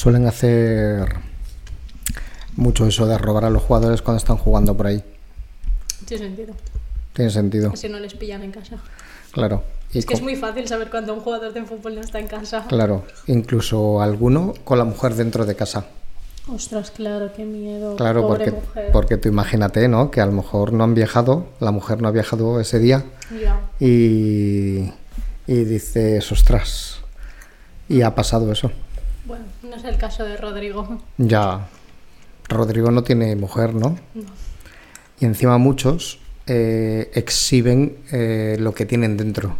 suelen hacer mucho eso de robar a los jugadores cuando están jugando por ahí. Tiene sentido. Tiene sentido, Así no les pillan en casa. claro. Y Es que es muy fácil saber cuando un jugador de fútbol no está en casa. Claro, incluso alguno con la mujer dentro de casa. Ostras, claro, qué miedo. Claro, Pobre porque, mujer. porque tú imagínate, ¿no? Que a lo mejor no han viajado, la mujer no ha viajado ese día Ya. y, y dices, ostras, y ha pasado eso. Bueno, no es el caso de Rodrigo. Ya, Rodrigo no tiene mujer, ¿no? Y encima muchos eh, exhiben eh, lo que tienen dentro.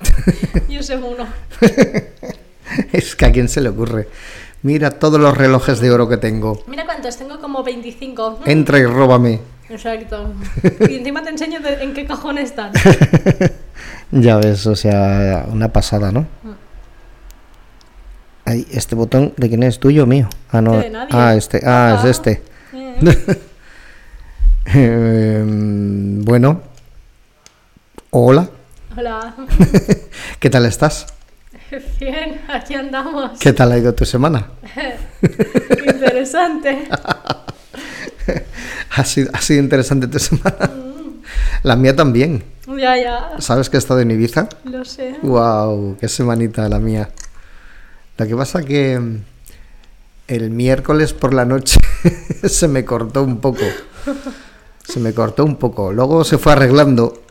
Yo sé uno. es que a quién se le ocurre. Mira todos los relojes de oro que tengo. Mira cuántos, tengo como 25. Entra y róbame. Exacto. Y encima te enseño en qué cajón están. Ya ves, o sea, una pasada, ¿no? Mm. Ay, este botón, ¿de quién es? ¿Tuyo o mío? Ah, no. De nadie. Ah, este. Ah, es este. Eh, Em, bueno. Hola. Hola. ¿Qué tal estás? Bien, aquí andamos. ¿Qué tal ha ido tu semana? Interesante. Ha sido, ha sido interesante tu semana. La mía también. Ya, ya. ¿Sabes que he estado en Ibiza? Lo sé. Wow, qué semanita la mía. Lo que pasa que mm, el miércoles por la noche se me cortó un poco. Se me cortó un poco. Luego se fue arreglando,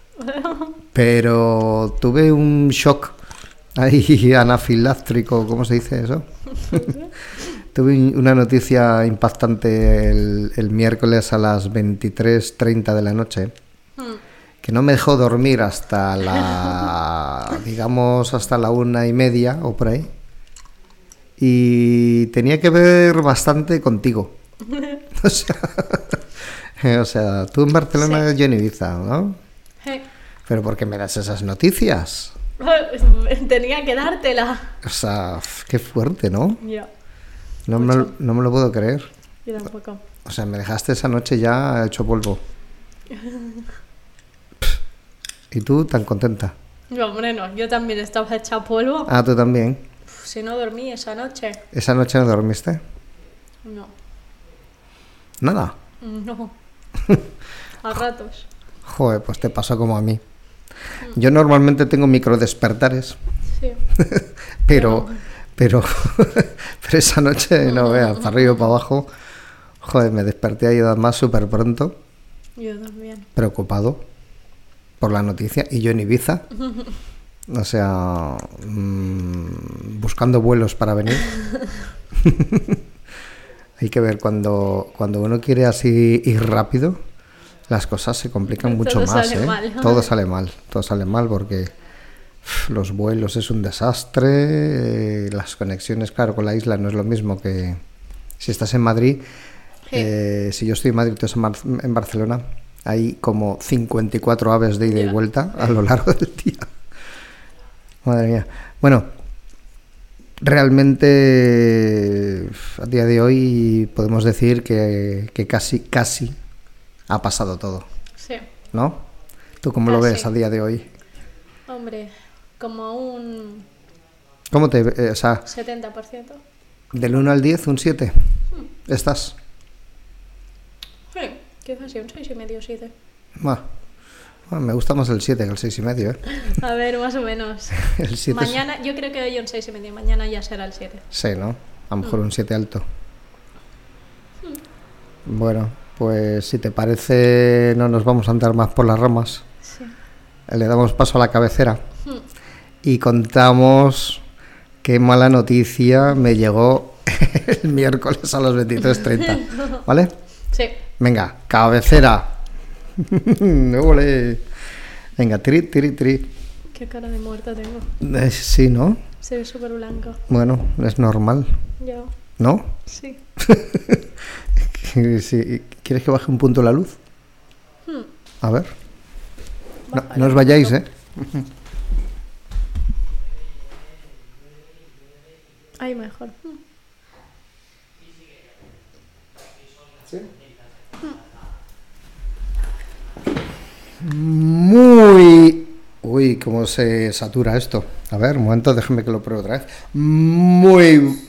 pero tuve un shock ahí anafiláctrico, ¿cómo se dice eso? tuve una noticia impactante el, el miércoles a las 23.30 de la noche Hmm. que no me dejó dormir hasta la, digamos, hasta la una y media o por ahí. Y tenía que ver bastante contigo. O sea, o sea, tú en Barcelona, yo en Ibiza, ¿no? Pero ¿por qué me das esas noticias? Tenía que dártela. O sea, qué fuerte, ¿no? Ya. No me, no me lo puedo creer. Yo tampoco. O sea, me dejaste esa noche ya hecho polvo. Y tú tan contenta. No, hombre, no. Yo también estaba hecha polvo. Ah, tú también. Si no dormí esa noche. ¿Esa noche no dormiste? No. Nada. No. A ratos. Joder, pues te pasó como a mí. Yo normalmente tengo micro despertares, Sí. pero, pero, pero esa noche no veas, para arriba y para abajo. Joder, me desperté ahí además súper pronto, Yo también. preocupado por la noticia, y yo en Ibiza. O sea, mm, buscando vuelos para venir. Hay que ver cuando, cuando uno quiere así ir rápido, las cosas se complican mucho más. sale ¿eh? mal. Todo sale mal, todo sale mal porque los vuelos es un desastre, eh, las conexiones, claro, con la isla no es lo mismo que si estás en Madrid. Sí. eh, si yo estoy en Madrid, tú estás en Barcelona, hay como 54 aves de ida y vuelta a lo largo del día. Madre mía. Bueno, realmente a día de hoy podemos decir que, que casi, casi ha pasado todo, Sí. ¿no? ¿Tú cómo lo Casi. ves a día de hoy? Hombre, como un ¿Cómo te, eh, o sea, 70%. del 1 al 10, un 7? ¿Estás? Sí, quizás sí, un 6 y medio, 7. Buah. Bueno, me gusta más el 7 que el 6 y medio, ¿eh? A ver, más o menos. El 7 es- Mañana, yo creo que hoy un 6 y medio, mañana ya será el 7. Sí, ¿no? A lo mejor un 7 alto. Bueno, pues si te parece, no nos vamos a andar más por las ramas. Sí. Le damos paso a la cabecera Hmm. y contamos qué mala noticia me llegó el miércoles a las 23.30. ¿Vale? Sí. Venga, cabecera. Ole. Venga, tri, tri, tri. Qué cara de muerta tengo. Eh, sí, ¿no? Se ve súper blanco. Bueno, es normal, Ya. ¿no? Sí. Sí, ¿Quieres que baje un punto la luz? Hmm. A ver. No, no os vayáis. ¿eh? Ahí mejor. Hmm. Muy... Uy, cómo se satura esto. A ver, un momento, déjame que lo pruebe otra vez. Muy...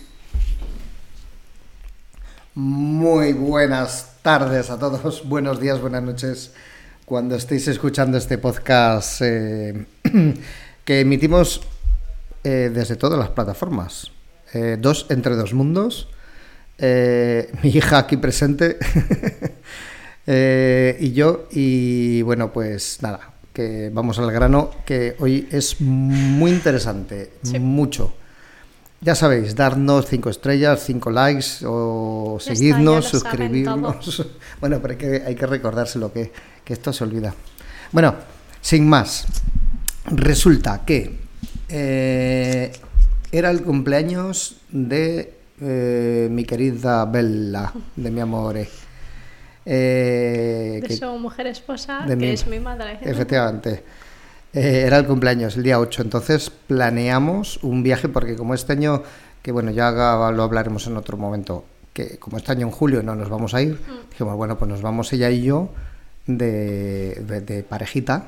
Muy buenas tardes a todos, buenos días, buenas noches, cuando estéis escuchando este podcast eh, que emitimos eh, desde todas las plataformas. Eh, dos entre dos mundos. Mi hija aquí presente eh, y yo. Y bueno, pues nada, que vamos al grano, que hoy es muy interesante, Sí. mucho. Ya sabéis, darnos cinco estrellas, cinco likes o Ya está, seguirnos, lo saben suscribirnos. Bueno, pero hay que, hay que recordárselo, que, que esto se olvida. Bueno, sin más, resulta que eh, era el cumpleaños de eh, mi querida Bella, de mi amore. Eh, De que- su mujer esposa, de que mi- es mi madre. Efectivamente. Eh, era el cumpleaños, el día 8. Entonces planeamos un viaje porque como este año, que bueno, ya lo hablaremos en otro momento, que como este año en julio no nos vamos a ir, Mm. dijimos, bueno, pues nos vamos ella y yo de, de- de parejita.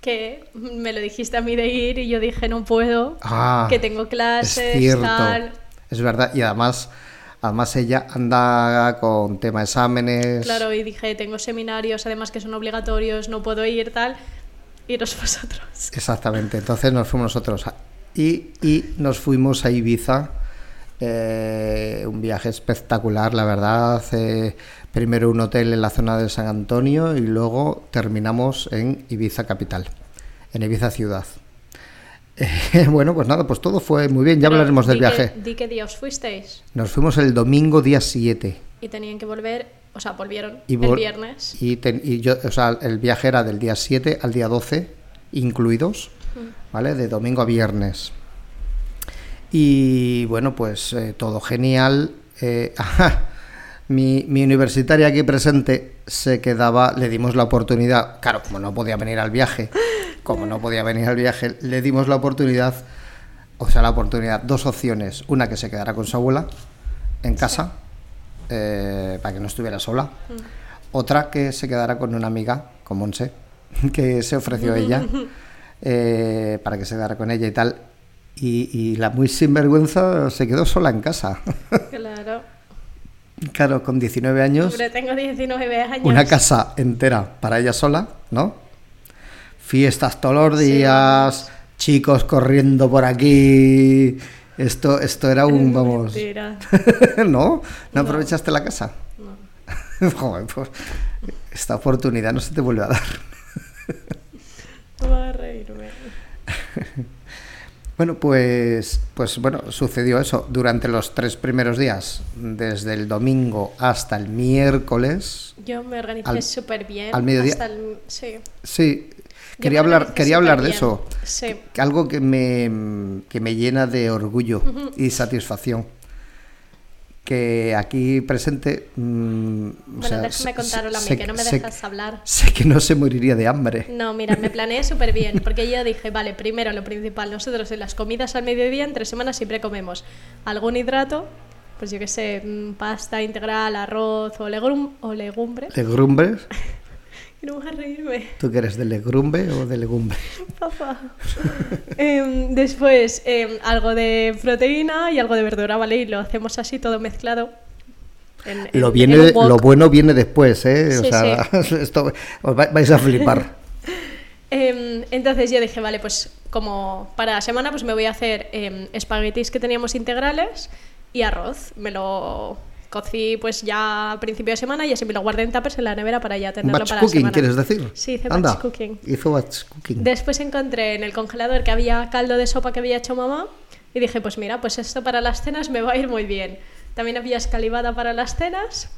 Que me lo dijiste a mí de ir y yo dije no puedo, Ah, que tengo clases, es cierto. tal. Es verdad. Y además, además ella anda con tema exámenes. Claro, y dije tengo seminarios, además que son obligatorios, no puedo ir, tal. Iros vosotros. Exactamente, entonces nos fuimos nosotros a- y, y nos fuimos a Ibiza, eh, un viaje espectacular, la verdad. eh, primero un hotel en la zona de San Antonio y luego terminamos en Ibiza capital, en Ibiza ciudad. Eh, bueno, pues nada, pues todo fue muy bien, ya Pero hablaremos del di que- viaje. di qué día os fuisteis Nos fuimos el domingo día 7 y tenían que volver, o sea, volvieron y, el viernes. y, ten- y yo, o sea, el viaje era del día 7 al día 12 incluidos, ¿vale? De domingo a viernes. Y bueno, pues eh, todo genial. Eh, ajá, mi, mi universitaria aquí presente se quedaba, le dimos la oportunidad, claro, como no podía venir al viaje, como no podía venir al viaje, le dimos la oportunidad, o sea, la oportunidad, dos opciones, una que se quedara con su abuela en casa, eh, para que no estuviera sola, otra que se quedara con una amiga, con Monse, que se ofreció ella, eh, para que se quedara con ella y tal. Y, y la muy sinvergüenza se quedó sola en casa. Claro. Claro, con 19 años, Hombre, tengo 19 años. una casa entera para ella sola, ¿no? Fiestas todos los Sí. días, chicos corriendo por aquí. Esto, esto era un, vamos... ¿No? ¿No No. aprovechaste la casa? Joder, pues esta oportunidad no se te vuelve a dar. No va a reírme. Bueno, pues, pues bueno, sucedió eso durante los tres primeros días, desde el domingo hasta el miércoles. Yo me organicé Al- súper bien. al mediodía. hasta el- sí. Sí, Yo quería hablar, quería hablar de eso. Sí. Algo que me, que me llena de orgullo y satisfacción. Que aquí presente. mm, o Bueno, sea, déjame sé- que no me sé- dejas hablar. Sé que no se moriría de hambre. No, mira, me planeé súper bien, porque yo dije, vale, primero lo principal, nosotros en las comidas al mediodía, entre semanas siempre comemos algún hidrato, pues yo qué sé, mm, pasta integral, arroz o, legum o legumbre. ¿Legumbres? Y no vas a reírme, ¿Tú que eres de legumbre o de legumbre? papá. Em, después, em, algo de proteína y algo de verdura, ¿vale? Y lo hacemos así, todo mezclado. en- Lo, en viene, lo bueno viene después, ¿eh? o Sí, sea, esto os va- vais a flipar. Em, entonces yo dije, vale, pues como para la semana pues me voy a hacer espaguetis que teníamos integrales y arroz. Me lo cocí pues ya a principio de semana y así me lo guardé en tuppers en la nevera para ya tenerlo Batch para cooking, la semana. ¿quieres decir? Sí, hice Anda, batch cooking. Hizo batch cooking. Después encontré en el congelador que había caldo de sopa que había hecho mamá y dije, pues mira, pues esto para las cenas me va a ir muy bien. También había escalivada para las cenas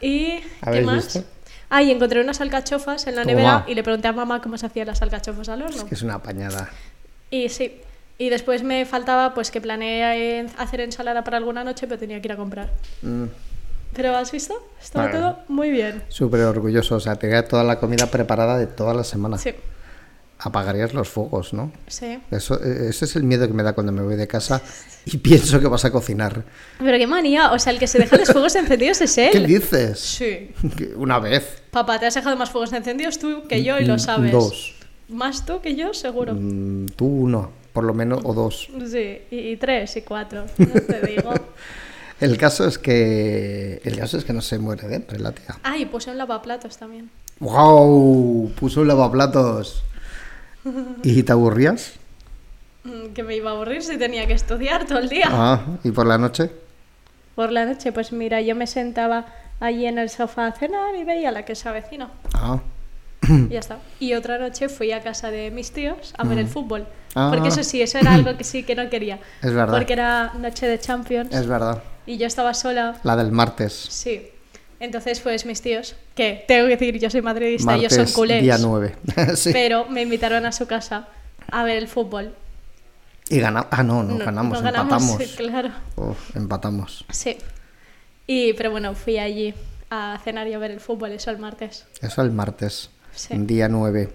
y ¿qué ¿Habéis más? visto? Ah, y encontré unas alcachofas en la nevera y le pregunté a mamá cómo se hacían las alcachofas al horno. Es que es una pañada. Y sí. Y después me faltaba, pues que planeé hacer ensalada para alguna noche, pero tenía que ir a comprar. Mm, Pero ¿has visto? Estaba Vale. todo muy bien. Súper orgulloso, o sea, te queda toda la comida preparada de toda la semana. Sí, Apagarías los fuegos, ¿no? sí. Eso, eh, ese es el miedo que me da cuando me voy de casa y pienso que vas a cocinar. Pero qué manía, o sea, el que se deja los fuegos encendidos es él. ¿Qué dices? Sí. Una vez. Papá, te has dejado más fuegos encendidos tú que yo y lo Mm, sabes. Dos. Más tú que yo, seguro. Mm, Tú uno, por lo menos, o dos. Sí, y, y tres y cuatro, no te digo. El caso es que. El caso es que no se muere de hambre la tía. Ah, y puse un lavaplatos también. ¡Wow! Puso un lavaplatos. ¿Y te aburrías? Mm, Que me iba a aburrir si tenía que estudiar todo el día. Ah, ¿y por la noche? Por la noche, pues mira, yo me sentaba allí en el sofá a cenar y veía la que se avecina. Ah, Y ya está. Y otra noche fui a casa de mis tíos a ver el fútbol. Ah. Porque eso sí, eso era algo que sí que no quería. Es verdad. Porque era noche de Champions es verdad. y yo estaba sola. La del martes. Sí. Entonces, pues mis tíos, que tengo que decir, yo soy madridista, ellos Martes, son culés. día 9. sí. Pero me invitaron a su casa a ver el fútbol. Y ganamos. Ah, no, no, ganamos, no empatamos. sí, claro. Uf, empatamos. Sí. Y, pero bueno, fui allí a cenar y a ver el fútbol, eso el martes. Eso el martes. Sí. Día 9.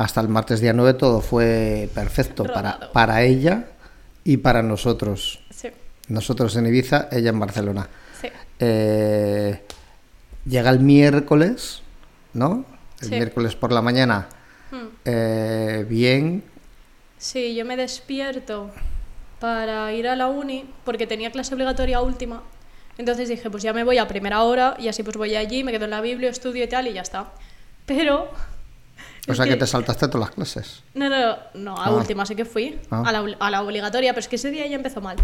Hasta el martes día 9 todo fue perfecto para, para ella y para nosotros. Sí, Nosotros en Ibiza, ella en Barcelona. sí. Eh, llega el miércoles, ¿no? El Sí. miércoles por la mañana. Hmm. eh, bien. Sí, yo me despierto para ir a la uni porque tenía clase obligatoria última. Entonces dije, pues ya me voy a primera hora y así pues voy allí, me quedo en la Biblia, estudio y tal y ya está. Pero... O sea que te saltaste todas las clases. No, no, no, a Ah. última sí que fui, Ah. a, la, obli- a la obligatoria, pero es que ese día ya empezó mal.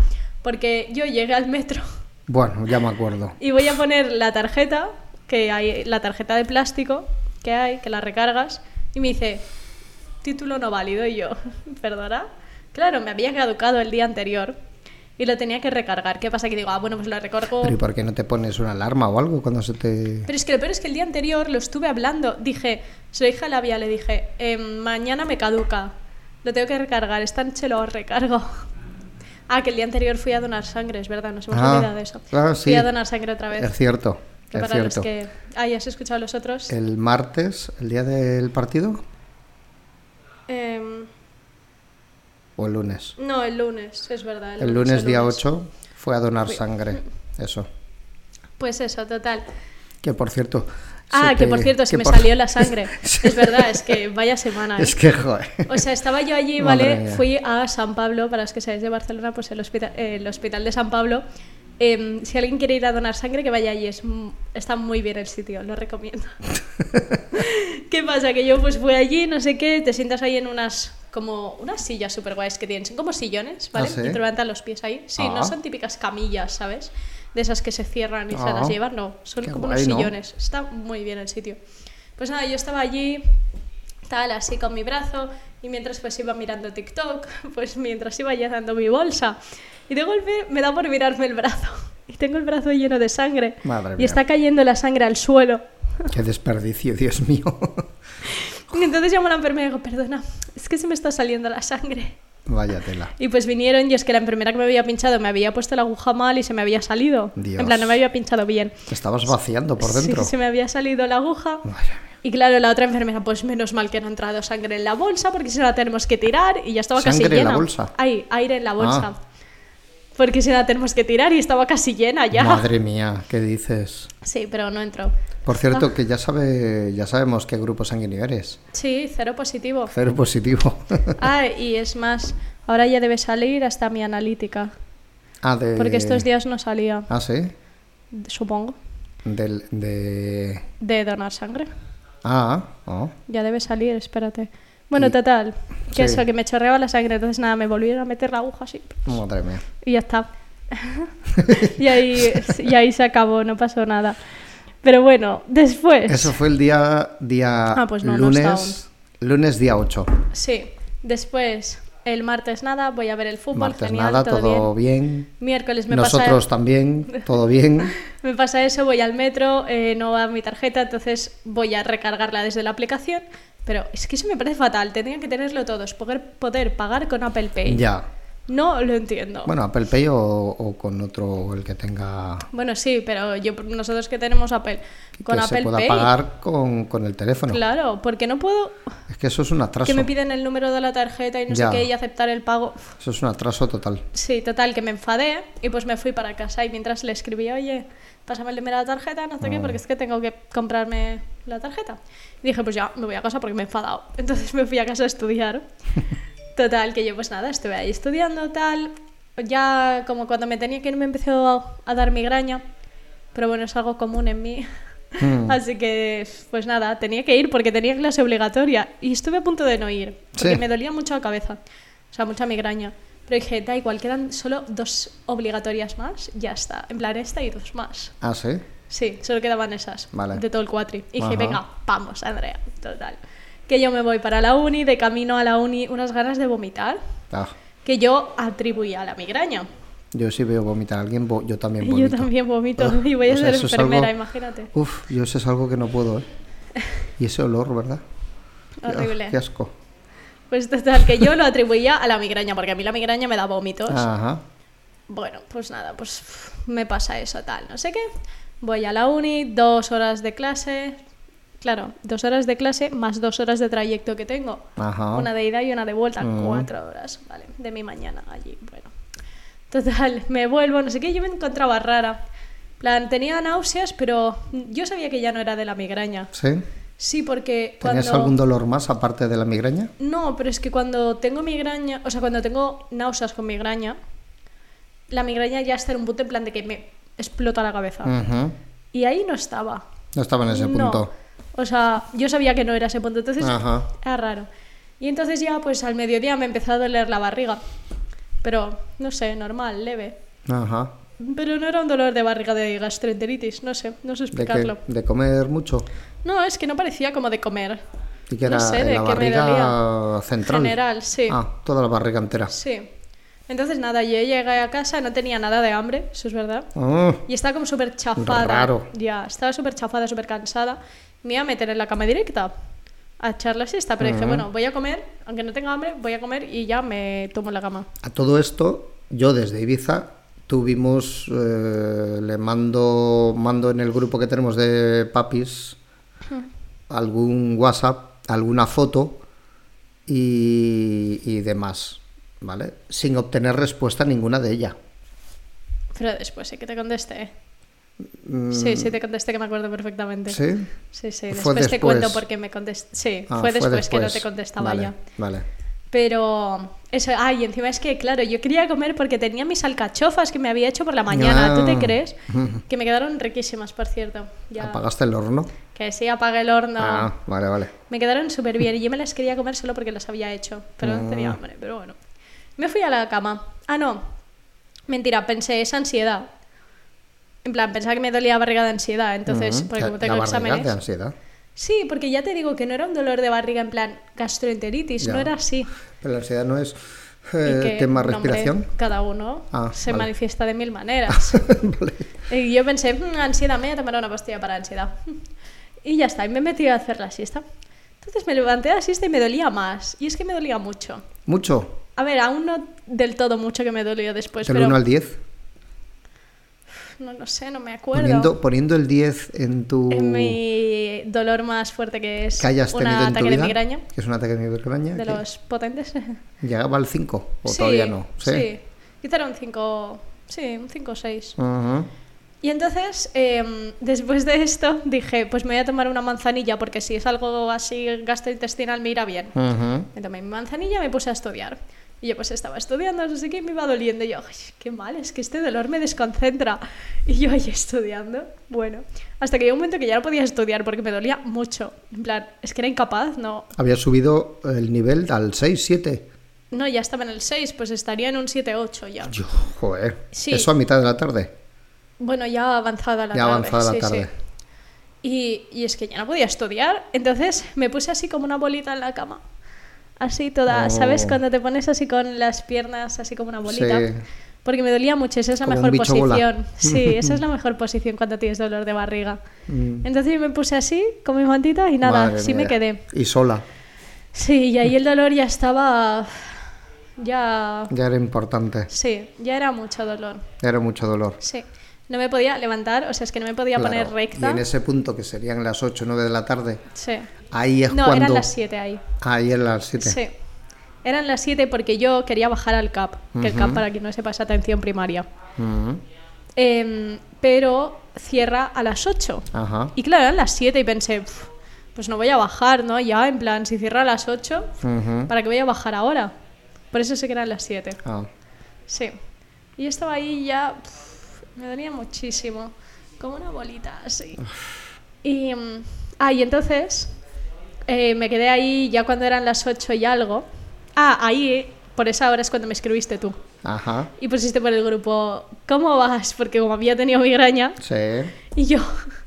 Porque yo llegué al metro Bueno, ya me acuerdo. y voy a poner la tarjeta, que hay la tarjeta de plástico que hay, que la recargas, y me dice, título no válido, y yo, perdona. Claro, me había caducado el día anterior y lo tenía que recargar. ¿Qué pasa? Que digo, ah, bueno, pues lo recargo. Pero ¿y por qué no te pones una alarma o algo cuando se te... Pero es que lo peor es que el día anterior lo estuve hablando. Dije, se lo dije a la vía, le dije, "Em, mañana me caduca. Lo tengo que recargar. Esta noche lo recargo. Ah, que el día anterior fui a donar sangre, es verdad, nos hemos Ah, olvidado de eso. Fui sí. a donar sangre otra vez. Es cierto, que es para cierto. los que. Ah, ¿ya has escuchado los otros? El martes, el día del partido, Em, o el lunes. no, el lunes, es verdad. El lunes, día lunes. 8, fue a donar sangre. Eso. Pues eso, total. Que por cierto. Ah, se que por cierto, se que me por- salió la sangre. Es verdad, es que vaya semana. ¿eh? Es que, joder. O sea, estaba yo allí, ¿vale? Fui a San Pablo, para los que seáis de Barcelona, pues el hospital, el hospital de San Pablo. Em, si alguien quiere ir a donar sangre, que vaya allí, es, está muy bien el sitio, lo recomiendo. ¿Qué pasa? Que yo pues fui allí, no sé qué, te sientas ahí en unas como unas sillas súper guays que tienen, son como sillones, ¿vale? ¿Ah, sí? Y te levantan los pies ahí. Sí, Ah. no son típicas camillas, ¿sabes? De esas que se cierran y se Ah. las llevan, no, son Qué como guay, unos ¿no? sillones. Está muy bien el sitio. Pues nada, yo estaba allí, tal, así con mi brazo, y mientras pues iba mirando TikTok, pues mientras iba llenando mi bolsa, y de golpe me da por mirarme el brazo, y tengo el brazo lleno de sangre, Madre y mía. está cayendo la sangre al suelo. Qué desperdicio, Dios mío. Entonces llamo a la enfermera y digo, perdona, es que se me está saliendo la sangre. Vaya tela. Y pues vinieron y es que la enfermera que me había pinchado me había puesto la aguja mal y se me había salido. Dios. En plan, no me había pinchado bien. Te estabas vaciando por Sí, dentro. se me había salido la aguja. Vaya. Y claro, la otra enfermera, pues menos mal que no ha entrado sangre en la bolsa, porque si no la tenemos que tirar y ya estaba casi ¿Sangre en llena. la bolsa? Ay, aire en la bolsa. Ah. Porque si no la tenemos que tirar y estaba casi llena ya. Madre mía, ¿qué dices? Sí, pero no entró. Por cierto, que ya sabe, ya sabemos qué grupo sanguíneo eres. Sí, cero positivo. Cero positivo. Ah, y es más, ahora ya debe salir hasta mi analítica. ah, de... Porque estos días no salía, Ah, sí. supongo, Del, de... de donar sangre. Ah, oh. Ya debe salir, espérate. Bueno, Y- total, que sí. eso, que me chorreaba la sangre, entonces nada, me volvieron a meter la aguja así Madre mía. y ya está. y, ahí, y ahí se acabó, no pasó nada. Pero bueno, después... Eso fue el día, día Ah, pues no, lunes, lunes día 8. Sí, después el martes nada, voy a ver el fútbol, Martes genial, nada, todo, todo bien. bien. Miércoles me Nosotros pasa... también, todo bien. Me pasa eso, voy al metro, eh, no va mi tarjeta, entonces voy a recargarla desde la aplicación. Pero es que eso me parece fatal, tendrían que tenerlo todos, poder, poder pagar con Apple Pay. Ya. No lo entiendo. Bueno, Apple Pay o, o con otro, el que tenga... Bueno, sí, pero yo, nosotros que tenemos Apple, con que Apple se pueda Pay. pagar con, con el teléfono. Claro, porque no puedo Es que eso es un atraso. que me piden el número de la tarjeta y no Ya. sé qué y aceptar el pago. Eso es un atraso total. Sí, total, que me enfadé y pues me fui para casa y mientras le escribí, oye, pásame el número de la tarjeta, no sé qué, Ah. porque es que tengo que comprarme la tarjeta. Y dije, pues ya, me voy a casa porque me he enfadado. Entonces me fui a casa a estudiar. Total, que yo pues nada, estuve ahí estudiando, tal. ya como cuando me tenía que ir me empezó a, a dar migraña, pero bueno, es algo común en mí. Mm. Así que, pues nada, tenía que ir porque tenía clase obligatoria y estuve a punto de no ir porque Sí. me dolía mucho la cabeza, o sea, mucha migraña. Pero dije, da igual, quedan solo dos obligatorias más, ya está. En plan, esta y dos más. Ah, sí. Sí, solo quedaban esas Vale. de todo el cuatri. Y dije, Ajá. venga, vamos, Andrea, total. Que yo me voy para la uni, de camino a la uni, unas ganas de vomitar Ah, que yo atribuía a la migraña. yo sí veo vomitar a alguien, yo también vomito. yo también vomito Ah, y voy a sea, ser enfermera, algo- imagínate. Uf, yo eso es algo que no puedo, ¿eh? Y ese olor, ¿verdad? Ah, Horrible. qué asco. Pues total, que yo lo atribuía a la migraña, porque a mí la migraña me da vómitos. Ajá. Bueno, pues nada, pues me pasa eso, tal, no sé qué. Voy a la uni, dos horas de clase. Claro, dos horas de clase más dos horas de trayecto que tengo. Ajá. Una de ida y una de vuelta, Mm. cuatro horas, ¿vale? De mi mañana allí, bueno. Total, me vuelvo, no sé qué, yo me encontraba rara. plan, tenía náuseas, pero yo sabía que ya no era de la migraña. ¿Sí? Sí, porque ¿Tenías algún dolor más aparte de la migraña? No, pero es que cuando tengo migraña, o sea, cuando tengo náuseas con migraña, la migraña ya está en un punto en plan de que me explota la cabeza. Y ahí no estaba. No estaba en ese No. punto. O sea, yo sabía que no era ese punto, entonces Ajá. era raro. Y entonces ya, pues al mediodía me empezó a doler la barriga. Pero, no sé, normal, leve. Ajá. Pero no era un dolor de barriga de gastroenteritis, no sé, no sé ¿De, qué? explicarlo. ¿De comer mucho? No, es que no parecía como de comer. ¿Y que No era sé, en de la barriga central? General, sí. Ah, toda la barriga entera. Sí. Entonces nada, yo llegué a casa, no tenía nada de hambre, eso es verdad. Ah, Y estaba como súper chafada. Raro. Ya, estaba súper chafada, súper cansada. Me iba a meter en la cama directa a echar la siesta, pero dije, Ujú. bueno, voy a comer, aunque no tenga hambre, voy a comer y ya me tomo la cama. a todo esto, yo desde Ibiza tuvimos, eh, le mando, mando en el grupo que tenemos de papis algún WhatsApp, alguna foto y, y demás, ¿vale? Sin obtener respuesta ninguna de ella. Pero después sí que te contesté. Sí, sí te contesté que me acuerdo perfectamente. Mm. ¿Sí? Sí, sí, Fue después, te después. cuento porque me contesté. Sí, Ah, fue, después que no te después. contestaba vale, ya. Vale. Pero eso, ay, encima es que, claro, yo quería comer porque tenía mis alcachofas que me había hecho por la mañana. ¿Tú te Ah. crees? Que me quedaron riquísimas, por cierto. Ya. ¿Apagaste el horno? Que sí, apagué el horno. Ah, vale, vale. Me quedaron súper bien y yo me las quería comer solo porque las había hecho. Pero no Mm. tenía hambre, pero bueno. Me fui a la cama. Ah, no. Mentira, pensé, es ansiedad. En plan, pensaba que me dolía barriga de ansiedad. Entonces, Ujú. porque La- como tengo la exámenes. de ansiedad. Sí, porque ya te digo que no era un dolor de barriga en plan gastroenteritis, Ya. no era así. Pero la ansiedad no es eh, que, tema hombre, respiración. cada uno Ah, se vale. manifiesta de mil maneras. Vale. y yo pensé, "Mm, ansiedad, me voy a tomar una pastilla para ansiedad. Y ya está, y me metí a hacer la siesta. Entonces me levanté a la siesta y me dolía más. Y es que me dolía mucho. Mucho. A ver, aún no del todo mucho que me dolió después, Del pero 1 al 10. No lo sé, no me acuerdo. Poniendo, poniendo el 10 en tu. En mi dolor más fuerte que es que hayas un tenido en tu ataque vida. de migraña, Que es un ataque de migraña. de los potentes. ¿Llegaba al 5 o sí, todavía no? Sí, quizá era un 5, sí, un 5 o 6. Ujú. Y entonces, em, después de esto, dije, pues me voy a tomar una manzanilla, porque si es algo así gastrointestinal me irá bien. Ujú. Me tomé mi manzanilla y me puse a estudiar. Y yo pues estaba estudiando, no sé qué, y me iba doliendo. Y yo, "Ay, qué mal, es que este dolor me desconcentra. Y yo ahí estudiando. Bueno, hasta que llegó un momento que ya no podía estudiar porque me dolía mucho. En plan, es que era incapaz, no. Había subido el nivel al 6, 7. No, ya estaba en el 6, pues estaría en un 7-8 ya. Yo, joder. Sí. Eso a mitad de la tarde. Bueno, ya avanzada la Ya tarde. avanzada la sí, tarde. sí. Y, y es que ya no podía estudiar, entonces me puse así como una bolita en la cama. Así toda, Oh. ¿sabes? Cuando te pones así con las piernas, así como una bolita. Sí. Porque me dolía mucho, esa es la Como mejor bola. posición. Sí, esa es la mejor posición cuando tienes dolor de barriga. Mm. Entonces yo me puse así, con mi mantita y nada, Madre sí me quedé. Y sola. Sí, y ahí el dolor ya estaba. Ya. Ya era importante. Sí, ya era mucho dolor. Era mucho dolor. Sí. No me podía levantar, o sea, es que no me podía Claro. poner recta. Y en ese punto, que serían las 8 o 9 de la tarde, Sí. Ahí es No, cuando. eran las 7 ahí. Ahí eran las 7. Sí. Eran las 7 porque yo quería bajar al CAP, que el CAP, para quien no sepa, es atención primaria. Em, pero cierra a las 8. Ajá. Y claro, eran las 7 y pensé, "Pf, pues no voy a bajar, ¿no? Ya, en plan, si cierra a las 8, Ujú. ¿para qué voy a bajar ahora? Por eso sé que eran las 7. Ah. Sí. Y estaba ahí ya pf, me dolía muchísimo, como una bolita así. Y, mm, ah, y entonces eh, me quedé ahí ya cuando eran las 8 y algo. Ah, ahí, por esa hora es cuando me escribiste tú. Ajá. Y pusiste por el grupo, ¿cómo vas? Porque como había tenido migraña. Sí. Y yo,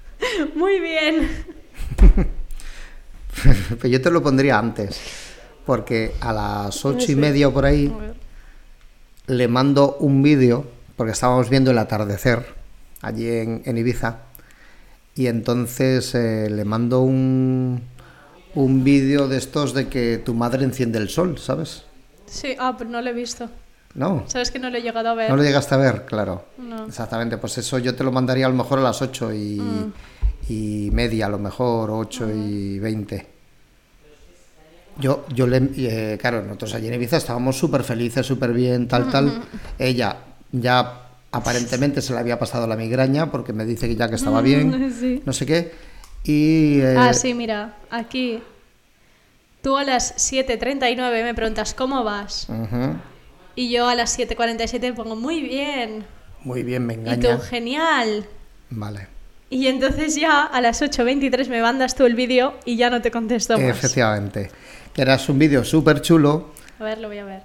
muy bien. Pero yo te lo pondría antes. Porque a las ocho y media por ahí le mando un vídeo, porque estábamos viendo el atardecer allí en, en Ibiza, y entonces eh, le mando un, un vídeo de estos de que tu madre enciende el sol, ¿sabes? Sí, ah, pero no lo he visto. No, ¿Sabes que no lo he llegado a ver? no lo llegaste a ver, claro. No. Exactamente, pues eso yo te lo mandaría a lo mejor a las ocho y, Mm. y media, a lo mejor, ocho y veinte. Yo, yo le, eh, claro, nosotros allí en Ibiza estábamos súper felices, súper bien, tal, tal. Ella ya aparentemente se le había pasado la migraña porque me dice que ya que estaba bien, Sí. no sé qué. Y eh, Ah, sí, mira, aquí. Tú a las 7.39 me preguntas, ¿cómo vas? Y yo a las 7.47 pongo, muy bien. muy bien, me Y engaña. tú, genial. Vale. Y entonces ya a las 8.23 me mandas tú el vídeo y ya no te contesto más. Efectivamente. Que era un vídeo súper chulo. A ver, lo voy a ver.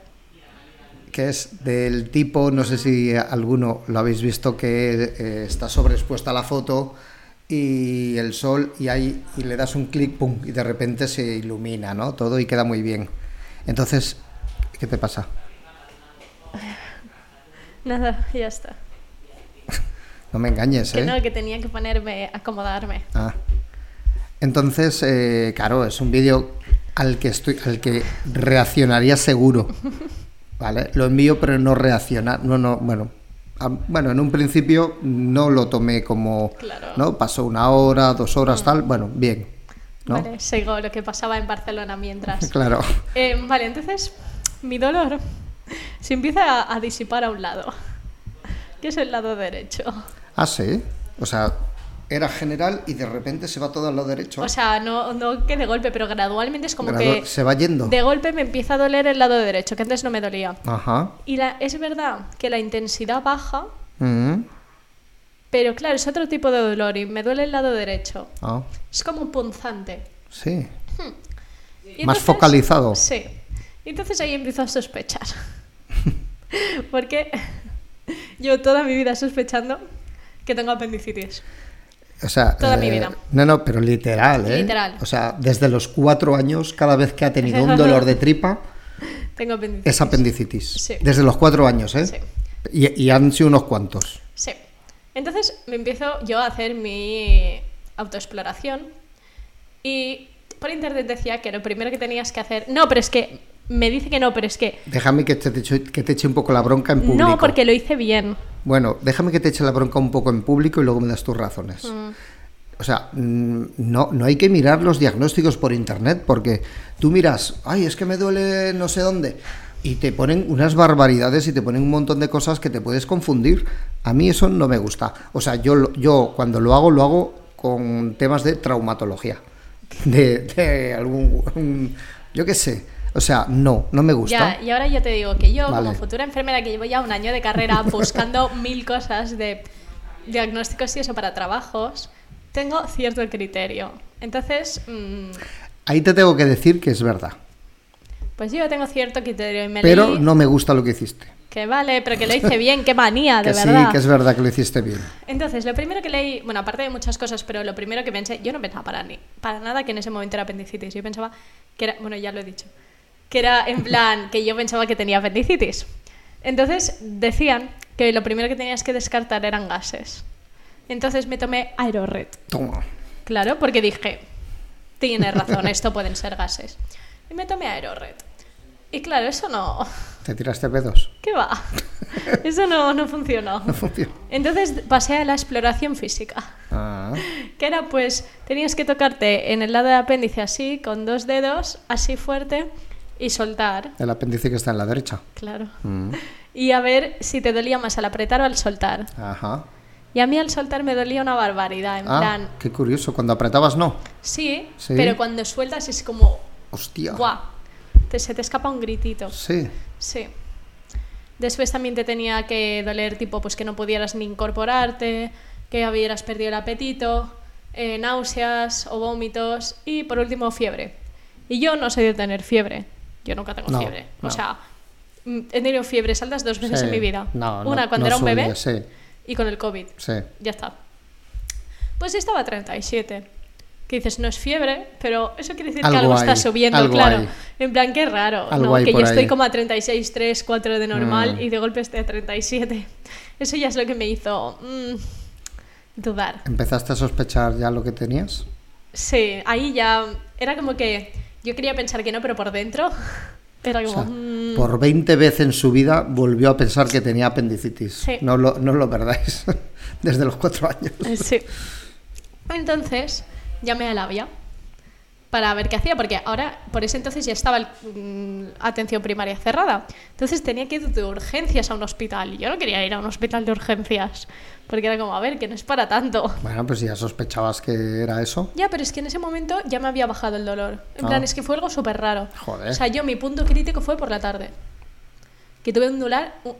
que es del tipo, no sé si alguno lo habéis visto, que eh, está sobreexpuesta la foto y el sol y ahí y le das un clic, pum, y de repente se ilumina, ¿no? Todo y queda muy bien. Entonces, ¿qué te pasa? Nada, ya está. No me engañes, Que ¿eh? no, que tenía que ponerme, acomodarme. Ah. Entonces, eh, claro, es un vídeo al que estoy, al que reaccionaría seguro. ¿Vale? Lo envío, pero no reacciona. No, no, bueno. Bueno, en un principio no lo tomé como. Claro. ¿No? Pasó una hora, dos horas, tal. Bueno, bien. ¿no? Vale, sigo lo que pasaba en Barcelona mientras. Claro. Eh, vale, entonces mi dolor se empieza a, a disipar a un lado, que es el lado derecho. Ah, sí. O sea, era general y de repente se va todo al lado derecho. O sea, no, no que de golpe, pero gradualmente es como Gradu- que Se va yendo. de golpe me empieza a doler el lado derecho, que antes no me dolía. Ajá. Y la, es verdad que la intensidad baja, Mm. pero claro, es otro tipo de dolor y me duele el lado derecho. Ah, Es como punzante. sí. Y Más focalizado. Sí. Y entonces ahí empiezo a sospechar. Porque yo toda mi vida sospechando que tengo apendicitis. O sea, eh, Toda mi vida. No, no, pero literal, ¿eh? Literal. O sea, desde los cuatro años, cada vez que ha tenido un dolor de tripa, Tengo apendicitis. es apendicitis. Sí. Desde los cuatro años, ¿eh? Sí. Y, y han sido unos cuantos. Sí. Entonces me empiezo yo a hacer mi autoexploración y por internet decía que lo primero que tenías que hacer... No, pero es que me dice que no, pero es que... Déjame que te, que te eche un poco la bronca en público. No, porque lo hice bien. Bueno, déjame que te eche la bronca un poco en público y luego me das tus razones. Mm. O sea, mm, no, no hay que mirar los diagnósticos por internet porque tú miras, ay, es que me duele no sé dónde. Y te ponen unas barbaridades y te ponen un montón de cosas que te puedes confundir. A mí eso no me gusta. O sea, yo, yo cuando lo hago, lo hago con temas de traumatología. De, de algún... un- yo qué sé. O sea, no, no me gusta. Ya, y ahora yo te digo que yo, Vale. como futura enfermera que llevo ya un año de carrera buscando mil cosas de diagnósticos y eso para trabajos, tengo cierto criterio. Entonces, mm, Ahí te tengo que decir que es verdad. pues yo tengo cierto criterio y me Pero leí no me gusta lo que hiciste. que vale, pero que lo hice bien, qué manía, de Que sí, verdad. que es verdad que lo hiciste bien. Entonces, lo primero que leí, bueno, aparte de muchas cosas, pero lo primero que pensé, yo no pensaba para, ni, para nada que en ese momento era apendicitis. Yo pensaba que era, bueno, ya lo he dicho, que era en plan que yo pensaba que tenía apendicitis. Entonces, decían que lo primero que tenías que descartar eran gases. Entonces me tomé Aerored. Toma. Claro, porque dije, tienes razón, esto pueden ser gases. Y me tomé Aerored. Y claro, eso no. ¿Te tiraste pedos? ¿Qué va? Eso no, no funcionó. No funciona. Entonces pasé a la exploración física. Ah, Que era pues, tenías que tocarte en el lado del apéndice así, con dos dedos, así fuerte, y soltar, el apéndice que está en la derecha. claro. Mm, Y a ver si te dolía más al apretar o al soltar. Ajá. Y a mí al soltar me dolía una barbaridad, en Ah, plan, qué curioso. Cuando apretabas, no. sí, Sí. pero cuando sueltas es como, Hostia. ¡guau! Te, se te escapa un gritito. Sí. Sí. Después también te tenía que doler tipo pues que no pudieras ni incorporarte, que hubieras perdido el apetito, eh, náuseas o vómitos y por último fiebre. Y yo no soy de tener fiebre. Yo nunca tengo No, fiebre. no. O sea, mm, he tenido fiebres altas dos veces Sí. en mi vida. No, Una cuando era un bebé suele, sí, y con el COVID. sí. Ya está. Pues estaba a 37. Que dices, no es fiebre, pero eso quiere decir que Algo algo está hay, subiendo, algo claro. hay. En plan, qué raro, Algo ¿no? hay Que yo por estoy ahí. como a 36, 3, 4 de normal Mm. y de golpe estoy a 37. Eso ya es lo que me hizo mm, dudar. ¿Empezaste a sospechar ya lo que tenías? Sí, ahí ya era como que yo quería pensar que no, pero por dentro era O como... sea, mm, por 20 veces en su vida volvió a pensar que tenía apendicitis. Sí. No, lo, no lo perdáis. Desde los cuatro años. Sí. Entonces, llamé a Labia para ver qué hacía, porque ahora, por ese entonces ya estaba el, mm, atención primaria cerrada. Entonces tenía que ir de urgencias a un hospital. Yo no quería ir a un hospital de urgencias, porque era como, a ver, que no es para tanto. Bueno, pues ya sospechabas que era eso. Ya, pero es que en ese momento ya me había bajado el dolor. En Ah. plan, es que fue algo súper raro. Joder. O sea, yo mi punto crítico fue por la tarde. Que tuve un dolor, un,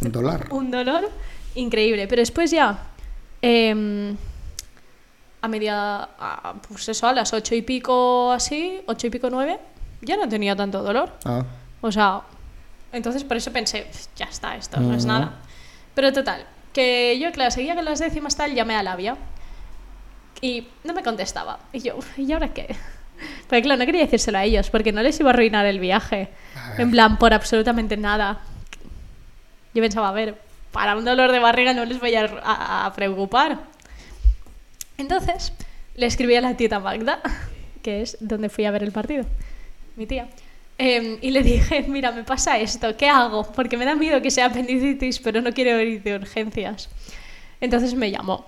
Un dólar. un dolor increíble. Pero después ya, em, a media, a- pues eso, a las ocho y pico así, ocho y pico nueve, ya no tenía tanto dolor. Ah, O sea, entonces por eso pensé, ya está, esto no es nada. Pero total, que yo, claro, seguía con las décimas tal, llamé a Labia y no me contestaba. Y yo, ¿y ahora qué? Porque claro, no quería decírselo a ellos porque no les iba a arruinar el viaje. En plan, por absolutamente nada. Yo pensaba, a ver, para un dolor de barriga no les voy a, a- a preocupar. Entonces, le escribí a la tía Magda, que es donde fui a ver el partido, mi tía. Em, y le dije, mira, me pasa esto, ¿qué hago? Porque me da miedo que sea apendicitis, pero no quiero ir de urgencias. Entonces me llamó.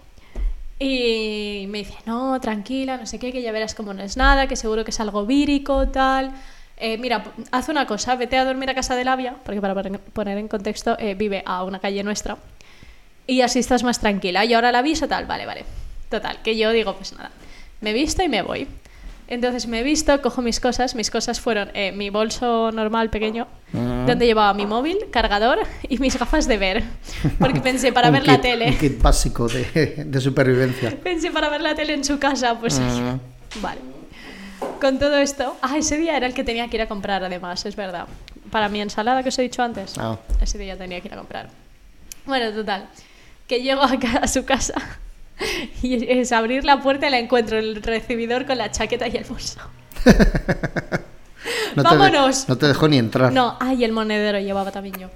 Y me dice, no, tranquila, no sé qué, que ya verás cómo no es nada, que seguro que es algo vírico, tal. Eh, mira, haz una cosa, vete a dormir a casa de Labia, porque para poner en contexto, eh, vive a una calle nuestra. Y así estás más tranquila. Y ahora la aviso, tal, vale, vale. Total, que yo digo, pues nada, me visto y me voy. Entonces me he visto, cojo mis cosas. Mis cosas fueron eh, mi bolso normal pequeño, Mm. donde llevaba mi móvil, cargador y mis gafas de ver. Porque pensé, para ver la tele. Un kit básico de, de supervivencia. Pensé para ver la tele en su casa, pues Mm. vale. Con todo esto, ah, ese día era el que tenía que ir a comprar además, es verdad. Para mi ensalada que os he dicho antes, Ah. ese día tenía que ir a comprar. Bueno, total, que llego a su casa y es abrir la puerta y la encuentro en el recibidor con la chaqueta y el bolso. No te Vámonos. no te dejó ni entrar. No, ay, el monedero llevaba también yo.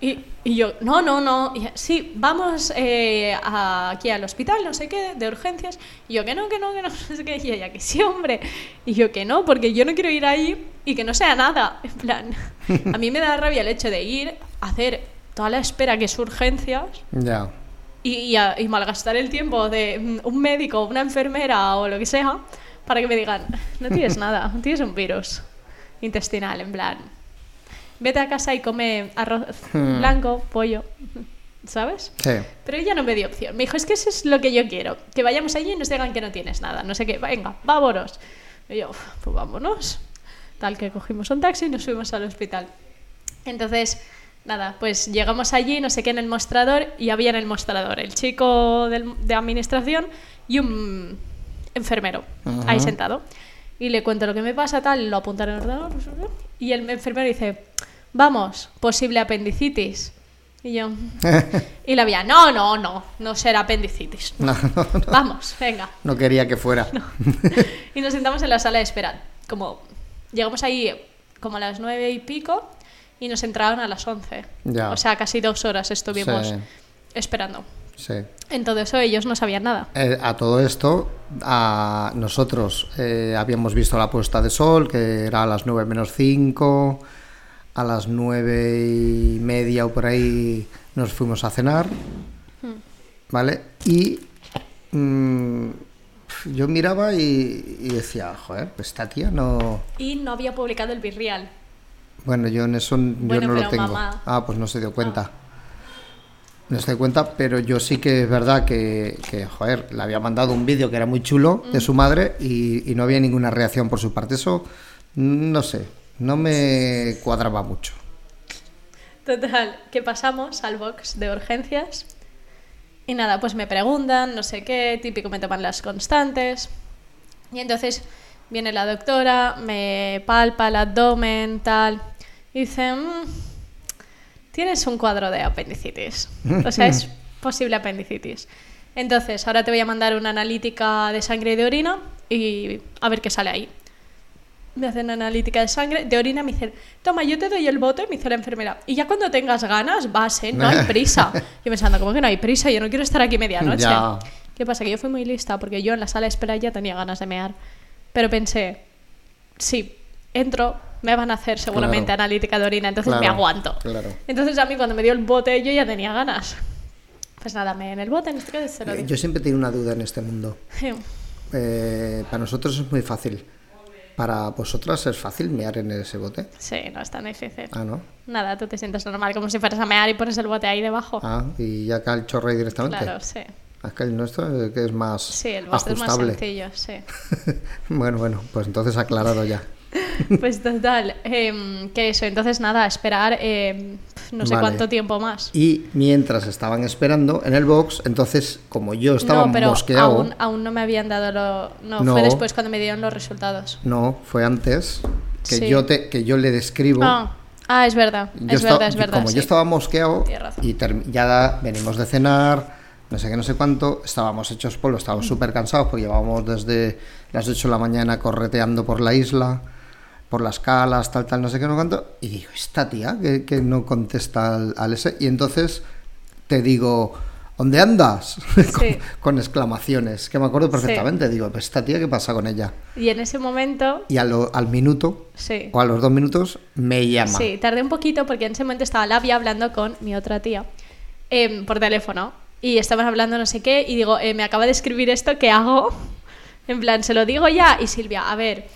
Y, y yo, no, no, no. Y, sí, vamos eh, a- aquí al hospital, no sé qué, de urgencias. Y yo, que no, que no, que no, no sé qué. Y ella, que sí, hombre. Y yo, que no, porque yo no quiero ir ahí y que no sea nada. En plan, a mí me da rabia el hecho de ir, hacer toda la espera que es urgencias Ya. Y, y a- y malgastar el tiempo de un médico, una enfermera o lo que sea para que me digan, no tienes nada, tienes un virus intestinal, en plan, vete a casa y come arroz Hmm. blanco, pollo, ¿sabes? Sí. Pero ella no me dio opción. Me dijo, es que eso es lo que yo quiero, que vayamos allí y nos digan que no tienes nada, no sé qué, venga, vámonos. Y yo, pues vámonos. Tal que cogimos un taxi y nos fuimos al hospital. Entonces, nada, pues llegamos allí, no sé qué, en el mostrador y había en el mostrador el chico del- de administración y un enfermero ahí Ajá. sentado. Y le cuento lo que me pasa, tal, lo apunta en el ordenador y el enfermero dice, vamos, posible apendicitis. Y yo, y la vía, no, no, no, no será apendicitis. No, no, no. Vamos, venga. No quería que fuera. Y nos sentamos en la sala de espera. Como llegamos ahí como a las nueve y pico y nos entraron a las once. Ya. O sea, casi dos horas estuvimos Sí. esperando. Sí. En todo eso ellos no sabían nada. Eh, a todo esto, a nosotros eh, habíamos visto la puesta de sol, que era a las 9 menos 5, a las 9 y media o por ahí nos fuimos a cenar, ¿vale? Y mm, yo miraba y, y decía, joder, pues esta tía no... Y no había publicado el Virreal. Bueno, yo en eso yo no lo tengo. mamá- Ah, pues no se dio cuenta. No se dio cuenta, pero yo sí que es verdad que, que, joder, le había mandado un vídeo que era muy chulo de su madre y, y no había ninguna reacción por su parte. Eso, mm, no sé, no me cuadraba mucho. Total, que pasamos al box de urgencias. Y nada, pues me preguntan, no sé qué, típico me toman las constantes. Y entonces viene la doctora, me palpa el abdomen, tal. Y dice, "Mm, tienes un cuadro de apendicitis. O sea, es posible apendicitis. Entonces, ahora te voy a mandar una analítica de sangre y de orina y a ver qué sale ahí. Me hacen analítica de sangre, de orina, me dicen, toma, yo te doy el bote, me dice la enfermera. Y ya cuando tengas ganas, vas, ¿eh? No hay prisa. Yo pensando, ¿cómo que no hay prisa? Yo no quiero estar aquí medianoche. Ya. ¿Qué pasa? Que yo fui muy lista porque yo en la sala de espera ya tenía ganas de mear. Pero pensé, sí, entro, me van a hacer seguramente Claro. analítica de orina, entonces me Claro, aguanto. claro. Entonces a mí cuando me dio el bote yo ya tenía ganas. Pues nada, me en el bote, en este caso se lo Eh, di. Yo siempre tengo una duda en este mundo. Eh, para nosotros es muy fácil. Para vosotras es fácil mear en ese bote. Sí, no es tan difícil. Ah, ¿no? Nada, tú te sientes normal, como si fueras a mear y pones el bote ahí debajo. Ah, y ya cae el chorro ahí directamente. claro, sí. Es que el nuestro es que es más Sí, el vuestro es más ajustable. sencillo, sí. bueno, bueno, pues entonces aclarado ya. Pues total, em, que eso, entonces nada, esperar em, no sé Vale. cuánto tiempo más. Y mientras estaban esperando en el box, entonces como yo estaba no, pero mosqueado, aún, aún no me habían dado lo... No, No. fue después cuando me dieron los resultados. no, fue antes que Sí. yo te que yo le describo. Ah, ah, es verdad, Yo es estaba- verdad, es verdad. Como sí. yo estaba mosqueado y ya venimos de cenar, no sé qué, no sé cuánto, estábamos hechos polvo, estábamos súper cansados porque llevábamos desde las 8 de la mañana correteando por la isla, por las calas, tal, tal, no sé qué, no cuánto. Y digo, esta tía que, que no contesta al, al ese. Y entonces te digo, ¿dónde andas? con, Sí. con exclamaciones, que me acuerdo perfectamente. Digo, pues esta tía, ¿qué pasa con ella? Y en ese momento, Y a lo- al minuto sí. o a los dos minutos me llama. Sí, tardé un poquito porque en ese momento estaba Labia hablando con mi otra tía em, por teléfono. Y estaban hablando no sé qué y digo, eh, me acaba de escribir esto, ¿qué hago? En plan, se lo digo ya. Y Silvia, a ver,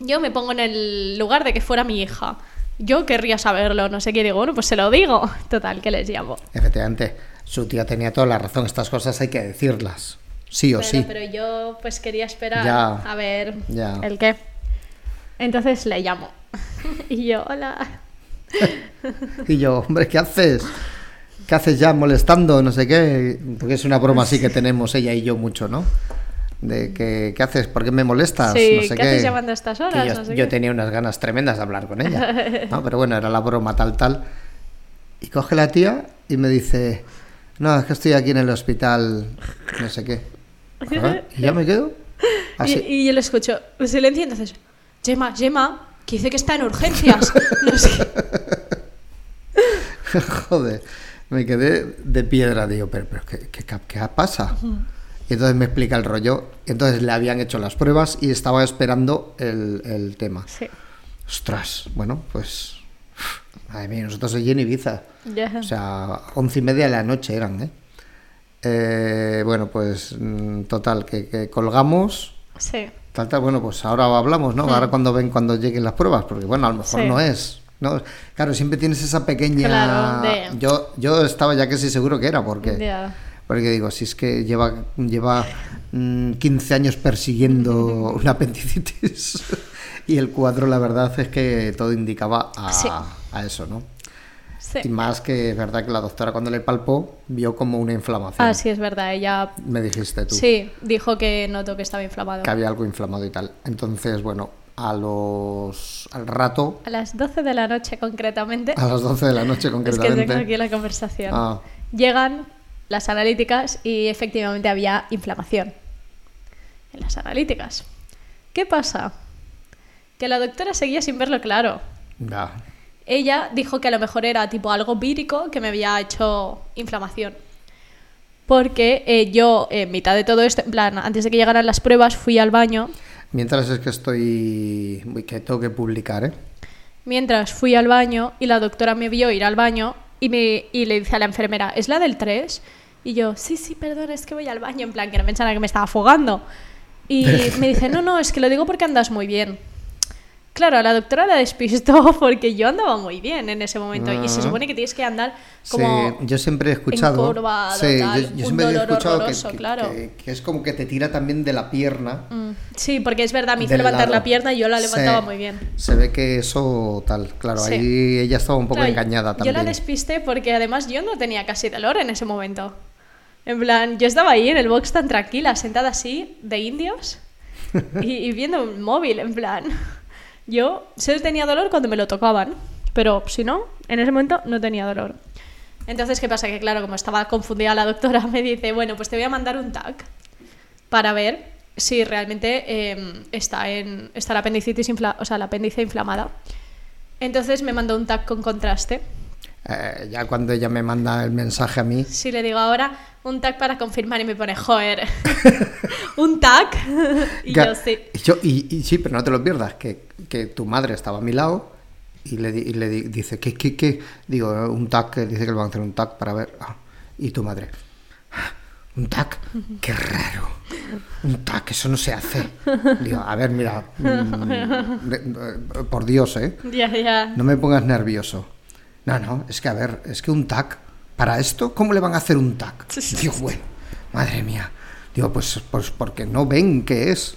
yo me pongo en el lugar de que fuera mi hija. Yo querría saberlo, no sé qué. Digo, bueno, pues se lo digo. Total, que les llamo. Efectivamente, su tía tenía toda la razón. Estas cosas hay que decirlas. Sí o Pero, sí. pero yo pues quería esperar Ya. a ver Ya. el qué. Entonces le llamo. y yo, hola. Y yo, hombre, ¿qué haces? ¿Qué haces ya molestando? No sé qué. Porque es una broma así que tenemos ella y yo mucho, ¿no? De que, ¿qué haces? ¿Por qué me molestas? Sí, no sé ¿qué haces llamando a estas horas? yo No sé yo qué. tenía unas ganas tremendas de hablar con ella. ¿no? Pero bueno, era la broma tal, tal. Y coge la tía y me dice, no, es que estoy aquí en el hospital, no sé qué. Y ya me quedo. Y, Así. y yo le escucho, silencio, y entonces, Gemma, Gemma, que dice que está en urgencias. No sé qué. Joder, me quedé de piedra, digo, pero, pero ¿qué, qué, qué pasa? Y entonces me explica el rollo. Entonces le habían hecho las pruebas y estaba esperando el, el tema. Sí, Ostras, bueno, pues. Madre mía, nosotros allí en Ibiza. ya. O sea, once y media de la noche eran, ¿eh? Eh, bueno, pues mm, total, que, que colgamos. sí. Tal, tal, bueno, pues ahora hablamos, ¿no? Ahora cuando ven cuando lleguen las pruebas, porque bueno, a lo mejor. Sí. no es. ¿no? Claro, siempre tienes esa pequeña. Claro, de- Yo, yo estaba ya casi seguro que era, porque. Ya. Porque digo, si es que lleva, lleva mm, 15 años persiguiendo una apendicitis. y el cuadro, la verdad es que todo indicaba a, Sí. a eso, ¿no? Sí. Y más que es verdad que la doctora cuando le palpó vio como una inflamación. Ah, sí, es verdad, ella Me dijiste tú. sí dijo que notó que estaba inflamado. que había algo inflamado y tal. Entonces, bueno, a los al rato, A las 12 de la noche concretamente, a las 12 de la noche es que concretamente, tengo aquí la conversación, Ah. llegan las analíticas y efectivamente había inflamación en las analíticas. ¿Qué pasa? Que la doctora seguía sin verlo claro. ya, Ella dijo que a lo mejor era tipo algo vírico que me había hecho inflamación. Porque eh, yo, en mitad de todo esto, en plan, antes de que llegaran las pruebas, fui al baño. mientras es que estoy que tengo que publicar, ¿eh? Mientras fui al baño y la doctora me vio ir al baño y, me, y le dice a la enfermera, ¿es la del 3? Y yo, sí, sí, perdón, es que voy al baño, en plan, que no pensara que me estaba afogando. Y me dice, no, no, es que lo digo porque andas muy bien. Claro, la doctora la despistó porque yo andaba muy bien en ese momento y se Ah. supone que tienes que andar como... Sí, yo siempre he escuchado. encorvado, sí, tal, yo, yo siempre he escuchado que, horroroso, que- claro. que- que es como que te tira también de la pierna. Mm, Sí, porque es verdad, me hizo levantar lado. la pierna y yo la levantaba Sí, muy bien. Se ve que eso tal, claro, ahí ella estaba un poco Claro, engañada Yo también. la despisté porque además yo no tenía casi dolor en ese momento. En plan, yo estaba ahí en el box tan tranquila, sentada así, de indios, y, y viendo un móvil, en plan. Yo solo tenía dolor cuando me lo tocaban, pero si no, en ese momento no tenía dolor. Entonces, ¿qué pasa? Que claro, como estaba confundida la doctora, me dice, bueno, pues te voy a mandar un tag para ver si realmente eh, está, en, está la apendicitis infla- o sea, el apéndice inflamada. Entonces me mandó un tag con contraste. Eh, ya cuando ella me manda el mensaje a mí, Si le digo ahora un tag para confirmar y me pone, joder, un tag. y yo sí. y yo- y- y sí, pero no te lo pierdas, que, que tu madre estaba a mi lado y le, y le di- dice, ¿qué, qué, qué? Digo, un tag, que dice que le van a hacer un tag para ver. Ah, y tu madre, "Ah, ¿un tag? Qué raro. Un tag, eso no se hace. Digo, a ver, mira, mm, por Dios, ¿eh? Ya, ya. No me pongas nervioso. No, no, es que a ver, es que un tag, para esto, ¿cómo le van a hacer un tag? Digo, bueno, madre mía. Digo, pues, pues porque no ven qué es.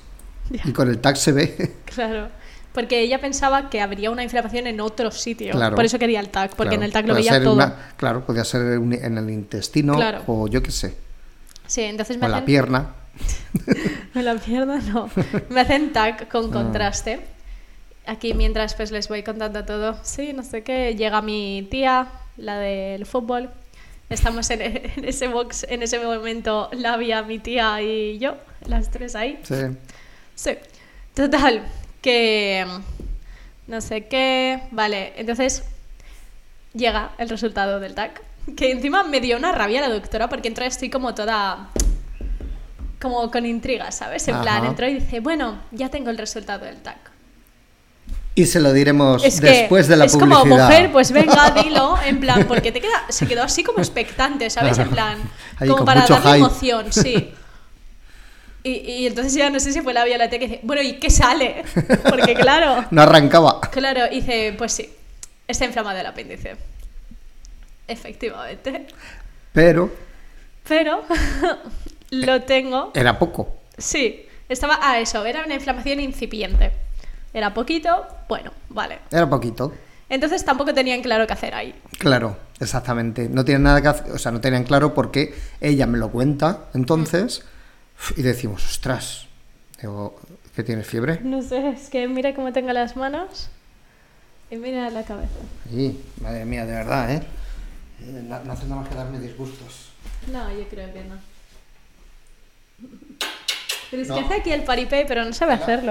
Y con el tag se ve. Claro. Porque ella pensaba que habría una inflamación en otro sitio. Claro. Por eso quería el tag, porque en el tag lo veía todo. una- claro, podía ser en el intestino Claro. o yo qué sé, Sí, entonces o me la hacen... pierna. En la pierna no. Me hacen tag Ah. con contraste. Aquí mientras pues les voy contando todo. Sí, no sé qué. Llega mi tía, la del fútbol. Estamos en, en ese box, en ese momento la había mi tía y yo, las tres ahí. Sí. Sí. Total, que no sé qué. Vale, entonces llega el resultado del TAC. Que encima me dio una rabia la doctora porque entró estoy como toda. como con intriga, ¿sabes? En plan, entró y dice, bueno, ya tengo el resultado del TAC. Y se lo diremos Es que después de la es publicidad. como mujer, pues venga, dilo, en plan, porque te queda, se quedó así como expectante, ¿sabes? En plan, Ahí como para darle hype. emoción, sí. Y, y entonces ya no sé si fue la Violeta que dice, bueno, ¿y qué sale? Porque claro, No arrancaba. claro, y dice, pues sí, está inflamado el apéndice. Efectivamente. Pero Pero lo tengo, era poco. sí, estaba a eso, era una inflamación incipiente. Era poquito, bueno, vale. Era poquito. Entonces tampoco tenían claro qué hacer ahí. Claro, exactamente. No tienen nada que hacer, o sea, no tenían claro porque ella me lo cuenta, entonces, y decimos, ostras, digo, ¿qué tienes fiebre? No sé, es que mira cómo tengo las manos y mira la cabeza. Y, madre mía, de verdad, ¿eh? Eh, No, no hace nada más que darme disgustos. No, yo creo que no. Pero es No. que hace aquí el paripé, pero no sabe hacerlo.